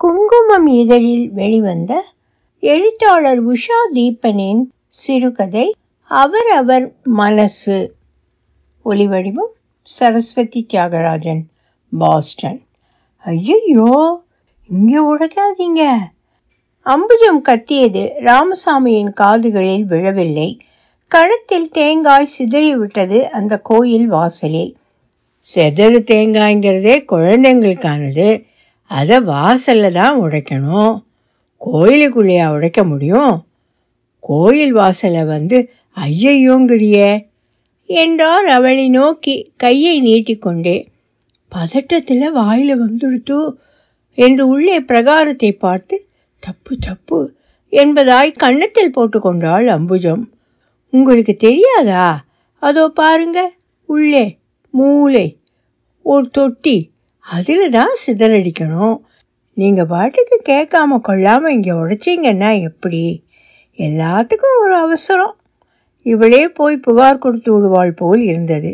குங்குமம் இதழில் வெளிவந்த எழுத்தாளர் உஷா தீபனின் சிறுகதை அவரவர் மனசு. ஒலிவடிவம் சரஸ்வதி தியாகராஜன் பாஸ்டன். ஐயோ இங்கே உடைக்காதீங்க. அம்புஜம் கத்தியது ராமசாமியின் காதுகளில் விழவில்லை. கழுத்தில் தேங்காய் சிதறிவிட்டது அந்த கோயில் வாசலில். செதறு தேங்காய்ங்கிறதே குழந்தைங்களுக்கானது. அதை வாசலில் தான் உடைக்கணும். கோயிலுக்குள்ளேயா உடைக்க முடியும்? கோயில் வாசலை வந்து ஐயையோங்கிறியே! என்றார் அவளை நோக்கி கையை நீட்டிக்கொண்டே பதட்டத்தில் வாயில் வந்துடுத்து! என்று உள்ளே பிரகாரத்தை பார்த்து தப்பு தப்பு! என்பதாய் கன்னத்தில் போட்டுக்கொண்டாள் அம்புஜம். உங்களுக்கு தெரியாதா? அதோ பாருங்க உள்ளே மூளை ஒரு தொட்டி அதில் தான் சிதறடிக்கணும். நீங்கள் பாட்டுக்கு கேட்காம கொள்ளாமல் இங்கே உடைச்சிங்கன்னா எப்படி? எல்லாத்துக்கும் ஒரு அவசரம். இவளே போய் புகார் கொடுத்து விடுவாள் போல் இருந்தது.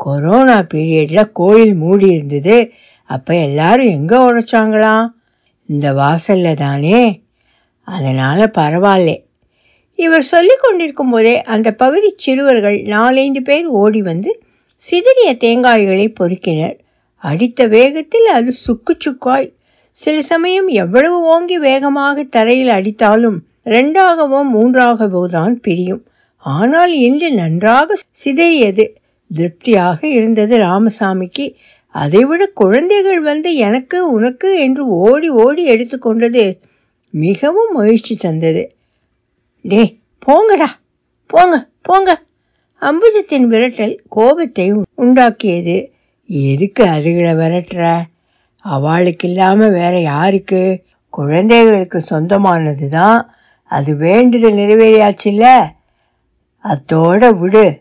கொரோனா பீரியடில் கோயில் மூடி இருந்தது. அப்போ எல்லாரும் எங்கே உழைச்சாங்களாம் இந்த வாசலில் தானே? அதனால் பரவாயில்ல. இவர் சொல்லி கொண்டிருக்கும் போதே அந்த பகுதி சிறுவர்கள் நாலைந்து பேர் ஓடி வந்து சிதறிய தேங்காய்களை பொறுக்கினர். அடித்த வேகத்தில் அது சுக்கு சுக்காய். சில சமயம் எவ்வளவு ஓங்கி வேகமாக தரையில் அடித்தாலும் ரெண்டாகவோ மூன்றாகவோ தான் பிரியும். ஆனால் இன்று நன்றாக சிதறியது திருப்தியாக இருந்தது ராமசாமிக்கு. அதைவிட குழந்தைகள் வந்து எனக்கு உனக்கு என்று ஓடி ஓடி எடுத்துக்கொண்டது மிகவும் மகிழ்ச்சி தந்தது. டே போங்கடா. போங்க போங்க. அம்புஜத்தின் விரட்டல் கோபத்தை உண்டாக்கியது. எதுக்கு அதுகளை விரட்டுற? அவளுக்கு இல்லாமல் வேற யாருக்கு? குழந்தைகளுக்கு சொந்தமானது தான் அது வேண்டுதல் நிறைவேறியாச்சுல்ல? அத்தோட விடு.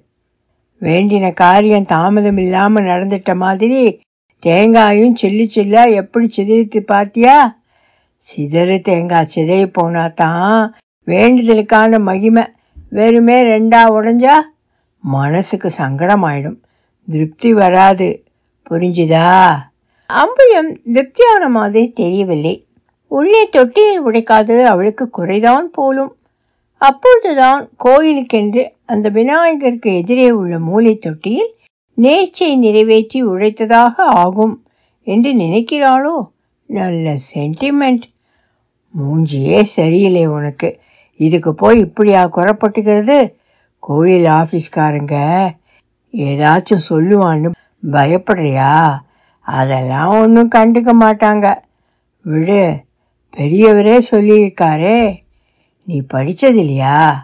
வேண்டின காரியம் தாமதம் இல்லாமல் நடந்துட்ட மாதிரி தேங்காயும் சில்லி சில்லா எப்படி சிதறித்து பார்த்தியா? சிதறு தேங்காய் சிதறி போனா தான் வேண்டுதலுக்கான மகிமை வெறுமே ரெண்டா உடஞ்சா மனசுக்கு சங்கடமாயிடும். திருப்தி வராது. புரிஞ்சுதா? அம்புயம் திருப்தியான மாதிரி தெரியவில்லை. உள்ளே தொட்டியில் உடைக்காதது அவளுக்கு குறைதான் போலும். அப்பொழுதுதான் கோயிலுக்கென்று அந்த விநாயகருக்கு எதிரே உள்ள மூளை தொட்டியில் நேர்ச்சியை நிறைவேற்றி உழைத்ததாக ஆகும் என்று நினைக்கிறாளோ? நல்ல சென்டிமெண்ட் மூஞ்சியே சரியில்லை உனக்கு. இதுக்கு போய் இப்படியா குறப்பட்டுக்கிறது கோயில் ஆஃபீஸ்காரங்க ஏதாச்சும் சொல்லுவான்னு பயப்படுறியா? அதெல்லாம் ஒன்றும் கண்டுக்க மாட்டாங்க. விடு பெரியவரே சொல்லியிருக்காரே. நீ படித்ததில்லையா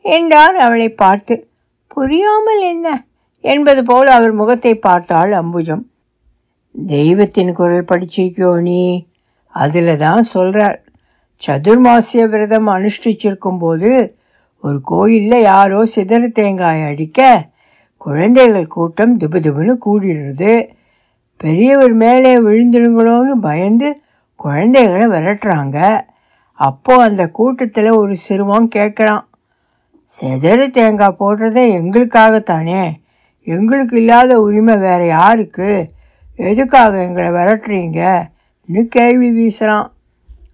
என்றார் அவளை பார்த்து. புரியாமல் என்ன? என்பது போல் அவர் முகத்தை பார்த்தாள் அம்புஜம். தெய்வத்தின் குரல் படிச்சிருக்கியோ நீ? அதில் தான் சொல்கிறார் சதுர்மாசிய விரதம் அனுஷ்டிச்சிருக்கும் போது ஒரு கோயிலில் யாரோ சிதறு தேங்காய் அடிக்க குழந்தைகள் கூட்டம் திபு திபுன்னு கூடிடுறது பெரியவர் மேலே விழுந்துடுங்களோன்னு பயந்து குழந்தைகளை விரட்டுறாங்க. அப்போ அந்த கூட்டத்தில் ஒரு சிறுவன் கேட்குறான் செதறு தேங்காய் போடுறதே எங்களுக்காகத்தானே? எங்களுக்கு இல்லாத உரிமை வேறு யாருக்கு? எதுக்காக எங்களை விரட்டுறீங்கன்னு கேள்வி வீசுகிறான்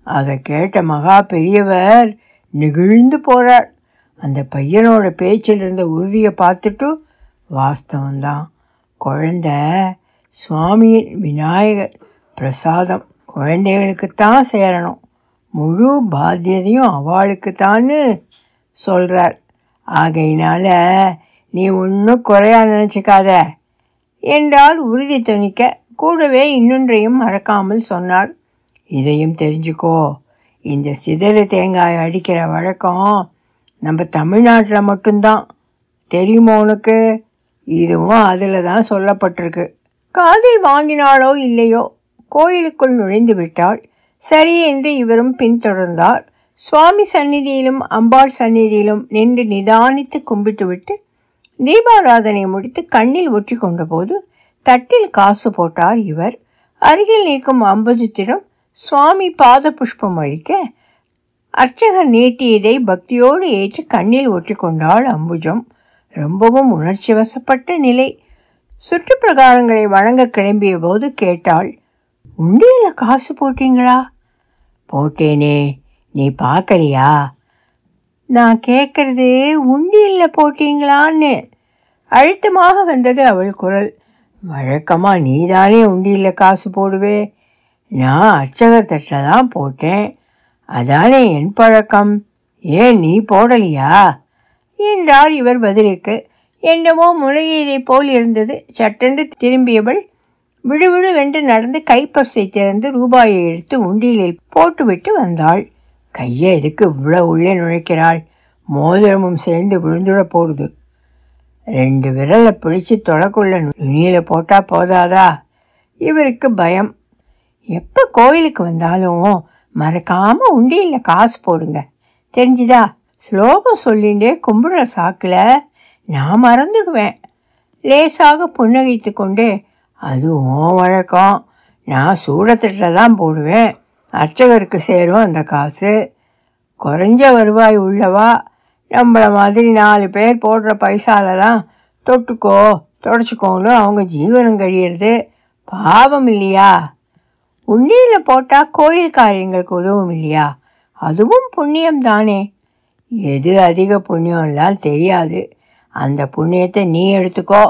அதை கேட்ட மகா பெரியவர் நெகிழ்ந்து போகிறார் அந்த பையனோட பேச்சில் இருந்த உறுதியை பார்த்துட்டு வாஸ்தவந்தான் குழந்த சுவாமியின் விநாயகர் பிரசாதம் குழந்தைகளுக்குத்தான் சேரணும். முழு பாத்தியதையும் அவளுக்குத்தான்னு சொல்கிறார் ஆகையினால நீ ஒன்றும் குறையா நினச்சிக்காத என்றால் உறுதி துணிக்க கூடவே இன்னொன்றையும் மறக்காமல் சொன்னார் இதையும் தெரிஞ்சுக்கோ. இந்த சிதறு தேங்காய் அடிக்கிற வழக்கம் நம்ம தமிழ்நாட்டில் மட்டும்தான். தெரியுமா உனக்கு? இதுவும் அதில் தான் சொல்லப்பட்டிருக்கு. காதில் வாங்கினாளோ இல்லையோ கோயிலுக்குள் நுழைந்து விட்டாள். சரி என்று இவரும் பின்தொடர்ந்தார். சுவாமி சந்நிதியிலும் அம்பாள் சந்நிதியிலும் நின்று நிதானித்து கும்பிட்டுவிட்டு தீபாராதனை முடித்து கண்ணில் ஒற்றி கொண்டபோது தட்டில் காசு போட்டார் இவர். அருகில் நிற்கும் அம்புஜத்திடம் சுவாமி பாத புஷ்பம் அளிக்க அர்ச்சகர் நீட்டியதை பக்தியோடு ஏற்று கண்ணில் ஒற்றி கொண்டாள் அம்புஜம். ரொம்பவும் உணர்ச்சி வசப்பட்ட நிலை. சுற்றுப்பிரகாரங்களை வழங்க கிளம்பிய போது கேட்டாள் உண்டியில் காசு போட்டீங்களா? போட்டேனே. நீ பார்க்கலையா? நான் கேட்கறது உண்டியில் போட்டீங்களான்னு. அழுத்தமாக வந்தது அவள் குரல் வழக்கமாக நீதானே உண்டியில் காசு போடுவே? நான் அர்ச்சகர் தட்டில் தான் போட்டேன். அதானே என் பழக்கம். ஏன் நீ போடலையா? என்றார் இவர் பதிலுக்கு. என்னவோ முறையீதைப் போல் இருந்தது. சட்டென்று திரும்பியவள் விழுவிழுவென்று நடந்து கைப்பர்சை திறந்து ரூபாயை எடுத்து உண்டியலில் போட்டுவிட்டு வந்தாள். கையை எதுக்கு இவ்வளோ உள்ளே நுழைக்கிறாள்? மோதிரமும் சேர்ந்து விழுந்துட போடுது ரெண்டு விரலை பிடிச்சு தொடக்குள்ள நுனியில் போட்டால் போதாதா? இவருக்கு பயம். எப்போ கோயிலுக்கு வந்தாலும் மறக்காமல் உண்டியலில் காசு போடுங்க. தெரிஞ்சுதா? ஸ்லோகம் சொல்லிண்டே கும்பிடுற சாக்கில் நான் மறந்துடுவேன். லேசாக புன்னகைத்து கொண்டு அதுவும் வழக்கம். நான் சூடத்திட்ட தான் போடுவேன். அர்ச்சகருக்கு சேரும் அந்த காசு. குறைஞ்ச வருவாய் உள்ளவா? நம்மள மாதிரி நாலு பேர் போடுற பைசால தான் தொட்டுக்கோ தொடச்சிக்கோன்னு அவங்க ஜீவனம் கழியிறது. பாவம் இல்லையா? உண்டியில் போட்டால் கோயில் காரியங்களுக்கு உதவும் இல்லையா? அதுவும் புண்ணியம் தானே எது அதிக புண்ணியம்லாம் தெரியாது. அந்த புண்ணியத்தை நீ எடுத்துக்கோ.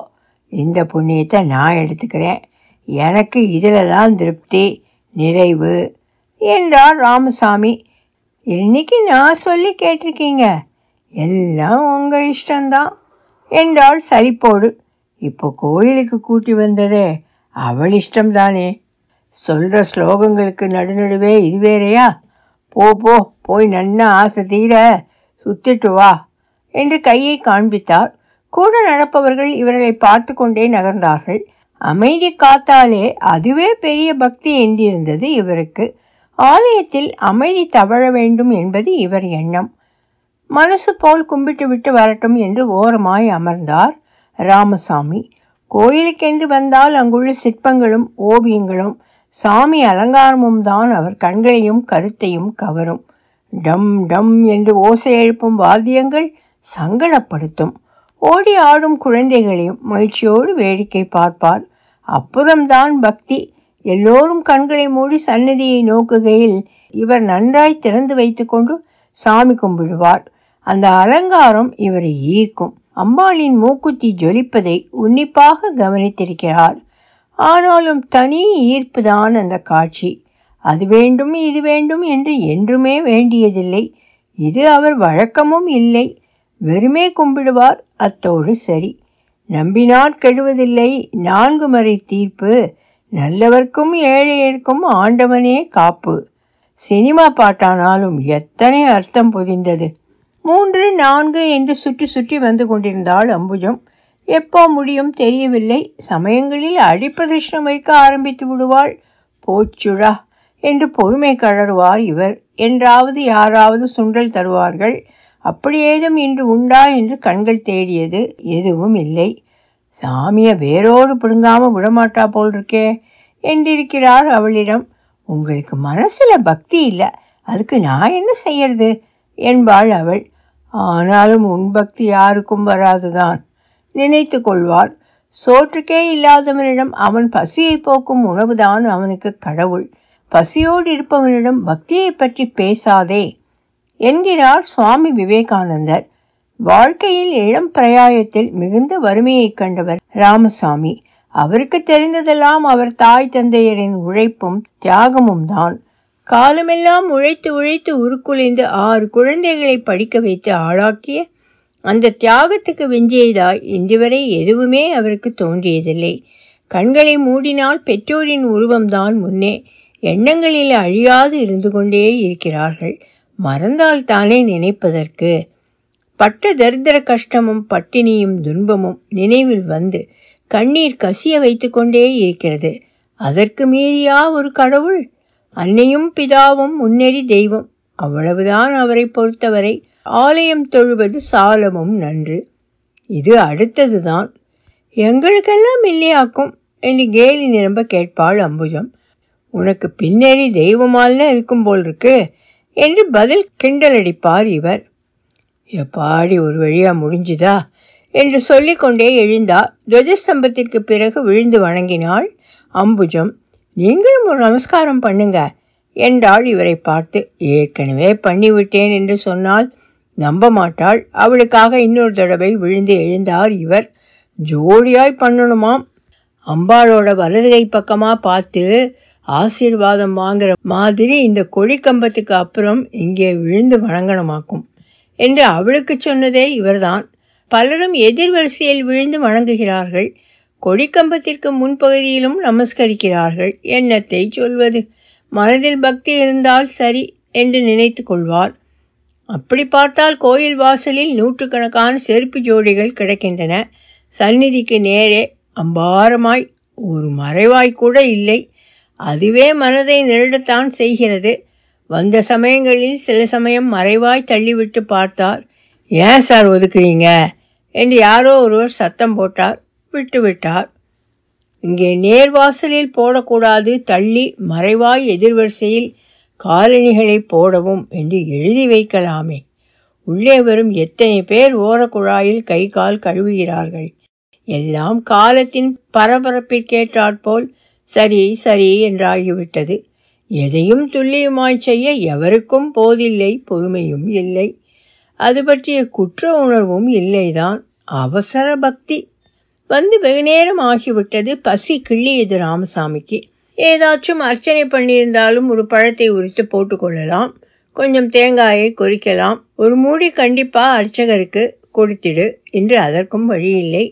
இந்த புண்ணியத்தை நான் எடுத்துக்கிறேன். எனக்கு இதில் தான் திருப்தி நிறைவு என்றார் ராமசாமி. என்னைக்கு நான் சொல்லி கேட்டிருக்கீங்க? எல்லாம் உங்கள் இஷ்டம்தான் என்றாள் சரிப்போடு. இப்போ கோயிலுக்கு கூட்டி வந்ததே அவள் இஷ்டம்தானே. சொல்கிற ஸ்லோகங்களுக்கு நடுநடுவே இது வேறையா? போ போ போய் நன்னா ஆசை தீர. சுத்திட்டு வா என்று கையை காண்பித்தார் கூட நடப்பவர்கள் இவர்களை பார்த்து கொண்டே நகர்ந்தார்கள். அமைதி காத்தாலே அதுவே பெரிய பக்தி எந்திருந்தது இவருக்கு. ஆலயத்தில் அமைதி தவழ வேண்டும் என்பது இவர் எண்ணம். மனசு போல் கும்பிட்டு விட்டு வரட்டும் என்று ஓரமாய் அமர்ந்தார் ராமசாமி. கோயிலுக்கென்று வந்தால் அங்குள்ள சிற்பங்களும் ஓவியங்களும் சாமி அலங்காரமும் தான் அவர் கண்களையும் கருத்தையும் கவரும். டம் டம் என்று ஓசை எழுப்பும் வாத்தியங்கள் சங்கடப்படுத்தும். ஓடி ஆடும் குழந்தைகளையும் மகிழ்ச்சியோடு வேடிக்கை பார்ப்பார். அப்புறம்தான் பக்தி. எல்லோரும் கண்களை மூடி சன்னதியை நோக்குகையில் இவர் நன்றாய் திறந்து வைத்துக்கொண்டு சாமி கும்பிடுவார். அந்த அலங்காரம் இவரை ஈர்க்கும். அம்பாளின் மூக்குத்தி ஜொலிப்பதை உன்னிப்பாக கவனித்திருக்கிறார். ஆனாலும் தனி ஈர்ப்புதான் அந்த காட்சி. அது வேண்டும் இது வேண்டும் என்று என்றுமே வேண்டியதில்லை. இது அவர் வழக்கமும் இல்லை. வெறுமே கும்பிடுவார் அத்தோடு சரி. நம்பினாற் கெடுவதில்லை. நான்கு மறை தீர்ப்பு. நல்லவர்க்கும் ஏழையர்க்கும் ஆண்டவனே காப்பு. சினிமா பாட்டானாலும் எத்தனை அர்த்தம் பொதிந்தது. மூன்று நான்கு என்று சுற்றி சுற்றி வந்து கொண்டிருந்தாள் அம்புஜம். எப்போ முடியும் தெரியவில்லை. சமயங்களில் அடிப்பிரதர்ஷனம் வைக்க ஆரம்பித்து விடுவாள். போச்சுடா. என்று பொறுமை கழறுவார் இவர். என்றாவது யாராவது சுண்டல் தருவார்கள். அப்படி ஏதும் இன்று உண்டா என்று கண்கள் தேடியது எதுவும் இல்லை. சாமியை வேரோடு பிடுங்காம விடமாட்டா போல் இருக்கே என்றிருக்கிறார் அவளிடம். உங்களுக்கு மனசுல பக்தி இல்லை. அதுக்கு நான் என்ன செய்யறது? என்பாள் அவள். ஆனாலும் உன் பக்தி யாருக்கும் வராதுதான். நினைத்து கொள்வார் சோற்றுக்கே இல்லாதவனிடம் அவன் பசியை போக்கும் உணவுதான் அவனுக்கு கடவுள். பசியோடு இருப்பவனிடம் பக்தியை பற்றி பேசாதே என்கிறார் சுவாமி விவேகானந்தர். வாழ்க்கையில் இளம் பிரயாயத்தில் மிகுந்த வறுமையைக் கண்டவர் ராமசாமி. அவருக்கு தெரிந்ததெல்லாம் அவர் தாய் தந்தையரின் உழைப்பும் தியாகமும் தான். காலமெல்லாம் உழைத்து உழைத்து உருக்குலைந்து ஆறு குழந்தைகளை படிக்க வைத்து ஆளாக்கிய அந்த தியாகத்துக்கு வெஞ்சியதாய் இன்றுவரை எதுவுமே அவருக்கு தோன்றியதில்லை. கண்களை மூடினால் பெற்றோரின் உருவம்தான் முன்னே எண்ணங்களில் அழியாது இருந்து கொண்டே இருக்கிறார்கள். மறந்தால் தானே நினைப்பதற்கு. பட்ட தரித்திர கஷ்டமும் பட்டினியும் துன்பமும் நினைவில் வந்து கண்ணீர் கசிய வைத்து கொண்டே இருக்கிறது. அதற்கு மீறியா ஒரு கடவுள்? அன்னையும் பிதாவும் முன்னெறி தெய்வம். அவ்வளவுதான் அவரை பொறுத்தவரை. ஆலயம் தொழுவது சாலமும் நன்று. இது அடுத்ததுதான். எங்களுக்கெல்லாம் இல்லையாக்கும்? என்று கேலி நிரம்ப கேட்பாள் அம்புஜம். உனக்கு பின்னேறி தெய்வமால்ல இருக்கும் போல் இருக்கு என்று பதில் கிண்டலடிப்பார் இவர். எப்பாடி ஒரு வழியா முடிஞ்சுதா? என்று சொல்லிக்கொண்டே எழுந்தார் துவஜஸ்தம்பத்திற்கு பிறகு விழுந்து வணங்கினாள் அம்புஜம். நீங்களும் ஒரு நமஸ்காரம் பண்ணுங்க என்றாள் இவரை பார்த்து. ஏற்கனவே பண்ணிவிட்டேன் என்று சொன்னால் நம்ப மாட்டாள். அவளுக்காக இன்னொரு தடவை விழுந்து எழுந்தார் இவர். ஜோடியாய் பண்ணணுமாம்? அம்பாளோட வலதுகை பக்கமாக பார்த்து ஆசீர்வாதம் வாங்குற மாதிரி இந்த கொடிக்கம்பத்துக்கு அப்புறம் இங்கே விழுந்து வணங்கணுமாக்கும்? என்று அவளுக்கு சொன்னதே இவர்தான். பலரும் எதிர்வரிசையில் விழுந்து வணங்குகிறார்கள். கொடிக்கம்பத்திற்கு முன்பகுதியிலும் நமஸ்கரிக்கிறார்கள். என்னத்தை சொல்வது? மனதில் பக்தி இருந்தால் சரி என்று நினைத்து கொள்வார். அப்படி பார்த்தால் கோயில் வாசலில் நூற்றுக்கணக்கான செருப்பு ஜோடிகள் கிடக்கின்றன. சந்நிதிக்கு நேரே அம்பாரமாய் ஒரு மறைவாய் கூட இல்லை. அதுவே மனதை நிரடத்தான் செய்கிறது. வந்த சமயங்களில் சில சமயம் மறைவாய் தள்ளிவிட்டு பார்த்தார். ஏன் சார் ஒதுக்குறீங்க? என்று யாரோ ஒருவர் சத்தம் போட்டார். விட்டுவிட்டார். இங்கே நேர்வாசலில் போடக்கூடாது. தள்ளி மறைவாய் எதிர்வரிசையில் காலணிகளை போடவும் என்று எழுதி வைக்கலாமே. உள்ளே வரும் எத்தனை பேர் ஓரக்குழாயில் கை கால் கழுவுகிறார்கள். எல்லாம் காலத்தின் பரபரப்பிற்கேற்றாற்போல் சரி சரி என்றாகிவிட்டது. எதையும் துல்லியமாய் செய்ய எவருக்கும் போதில்லை பொறுமையும் இல்லை. அது பற்றிய குற்ற உணர்வும் இல்லைதான். அவசர பக்தி. வந்து வெகு நேரம் ஆகிவிட்டது. பசி கிள்ளியது ராமசாமிக்கு. ஏதாச்சும் அர்ச்சனை பண்ணியிருந்தாலும் ஒரு பழத்தை உரித்து போட்டுக்கொள்ளலாம் கொஞ்சம் தேங்காயை கொறிக்கலாம் ஒரு மூடி கண்டிப்பாக அர்ச்சகருக்கு கொடுத்திடு. என்று அதற்கும் வழியில்லை.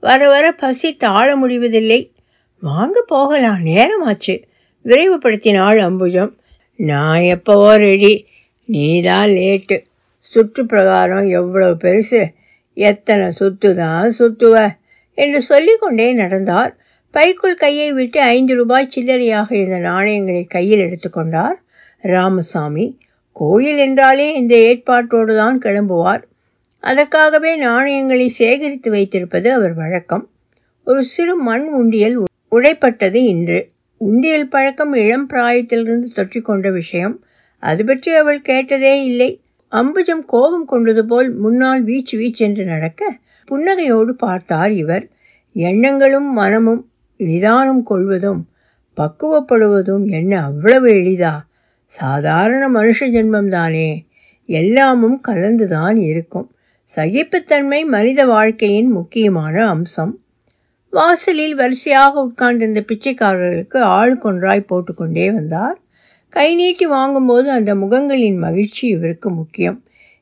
வர வர பசி தாழ முடிவதில்லை. வாங்க போகலாம். நேரமாச்சு. விரைவுபடுத்தினாள் அம்புஜம். நான் எப்போவோ ரெடி நீ தான் லேட்டு சுற்று பிரகாரம் எவ்வளவு பெருசு. எத்தனை சுத்து தான் சுத்துவ என்று சொல்லிக்கொண்டே நடந்தார். பைக்குள் கையை விட்டு ஐந்து ரூபாய் சில்லறையாக இருந்த நாணயங்களை கையில் எடுத்துக்கொண்டார் ராமசாமி கோயில் என்றாலே இந்த ஏற்பாட்டோடு தான் கிளம்புவார். அதற்காகவே நாணயங்களை சேகரித்து வைத்திருப்பது அவர் வழக்கம். ஒரு சிறு மண் உண்டியல் உடைப்பட்டது இன்று. உண்டியல் பழக்கம் இளம் பிராயத்திலிருந்து தொற்றிக்கொண்ட விஷயம். அது பற்றி அவள் கேட்டதே இல்லை. அம்புஜம் கோபம் கொண்டது போல் முன்னால் வீச்சு வீச்சென்று நடக்க புன்னகையோடு பார்த்தார் இவர். எண்ணங்களும் மனமும் நிதானம் கொள்வதும் பக்குவப்படுவதும் என்ன அவ்வளவு எளிதா? சாதாரண மனுஷ ஜென்மம்தானே. எல்லாமும் கலந்துதான் இருக்கும். சகிப்புத்தன்மை மனித வாழ்க்கையின் முக்கியமான அம்சம். வாசலில் வரிசையாக உட்கார்ந்திருந்த பிச்சைக்காரர்களுக்கு ஆள் கொன்றாய் போட்டுக்கொண்டே வந்தார். கை நீட்டி வாங்கும்போது அந்த முகங்களின் மகிழ்ச்சி இவருக்கு முக்கியம்.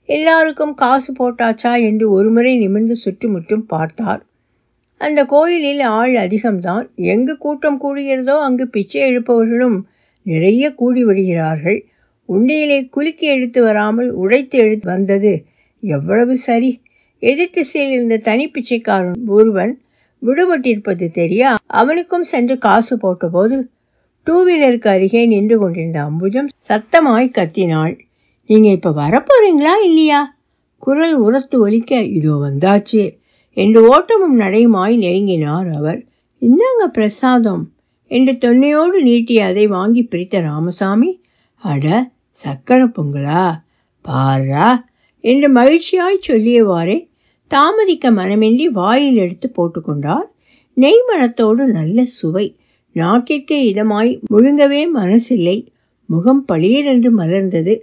எல்லாருக்கும் காசு போட்டாச்சா என்று ஒருமுறை நிமிர்ந்து சுற்றுமுற்றும் பார்த்தார். அந்த கோயிலில் ஆள் அதிகம்தான். எங்கு கூட்டம் கூடுகிறதோ அங்கு பிச்சை எழுப்பவர்களும் நிறைய கூடி விடுகிறார்கள் உண்டியிலே குலுக்கி எடுத்து வராமல் உடைத்து எடுத்து வந்தது எவ்வளவு சரி. எதிர்த்திசையில் இருந்த தனி பிச்சைக்காரன் ஒருவன் விடுபட்டிருப்பது தெரிய? அவனுக்கும் சென்று காசு போட்டபோது டூ வீலருக்கு அருகே நின்று கொண்டிருந்த அம்புஜம் சத்தமாய் கத்தினாள். நீங்க இப்ப வரப்போறீங்களா இல்லையா? குரல் உரத்து ஒலிக்க இதோ வந்தாச்சு என்று ஓட்டமும் நடையுமாய் நெருங்கினார் அவர். இந்தாங்க பிரசாதம் என்று தொன்னையோடு நீட்டி அதை வாங்கி பிரித்த ராமசாமி அட சக்கரை பொங்கலா? பாரா? என்று மகிழ்ச்சியாய் சொல்லியவாறே தாமதிக்க மனமின்றி வாயில் எடுத்து போட்டுக்கொண்டார். நெய் மணத்தோடு நல்ல சுவை. நாக்கிற்கே இதமாய் முழுங்கவே மனசில்லை. முகம் பளீரென்று மலர்ந்தது.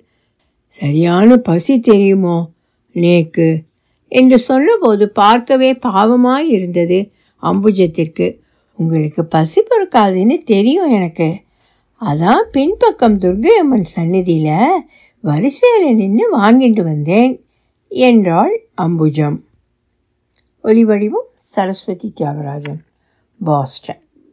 சரியான பசி தெரியுமோ? நேக்கு. என்று சொன்னபோது பார்க்கவே பாவமாய் இருந்தது அம்புஜத்திற்கு. உங்களுக்கு பசி பொறுக்காதுன்னு தெரியும் எனக்கு. அதான் பின்பக்கம் துர்கை அம்மன் சந்நிதியில் வரிசையில் நின்று வாங்கிட்டு வந்தேன் என்றாள் அம்புஜம். ஒலிவடிவம் சரஸ்வதி தியாகராஜன் பாஸ்டன்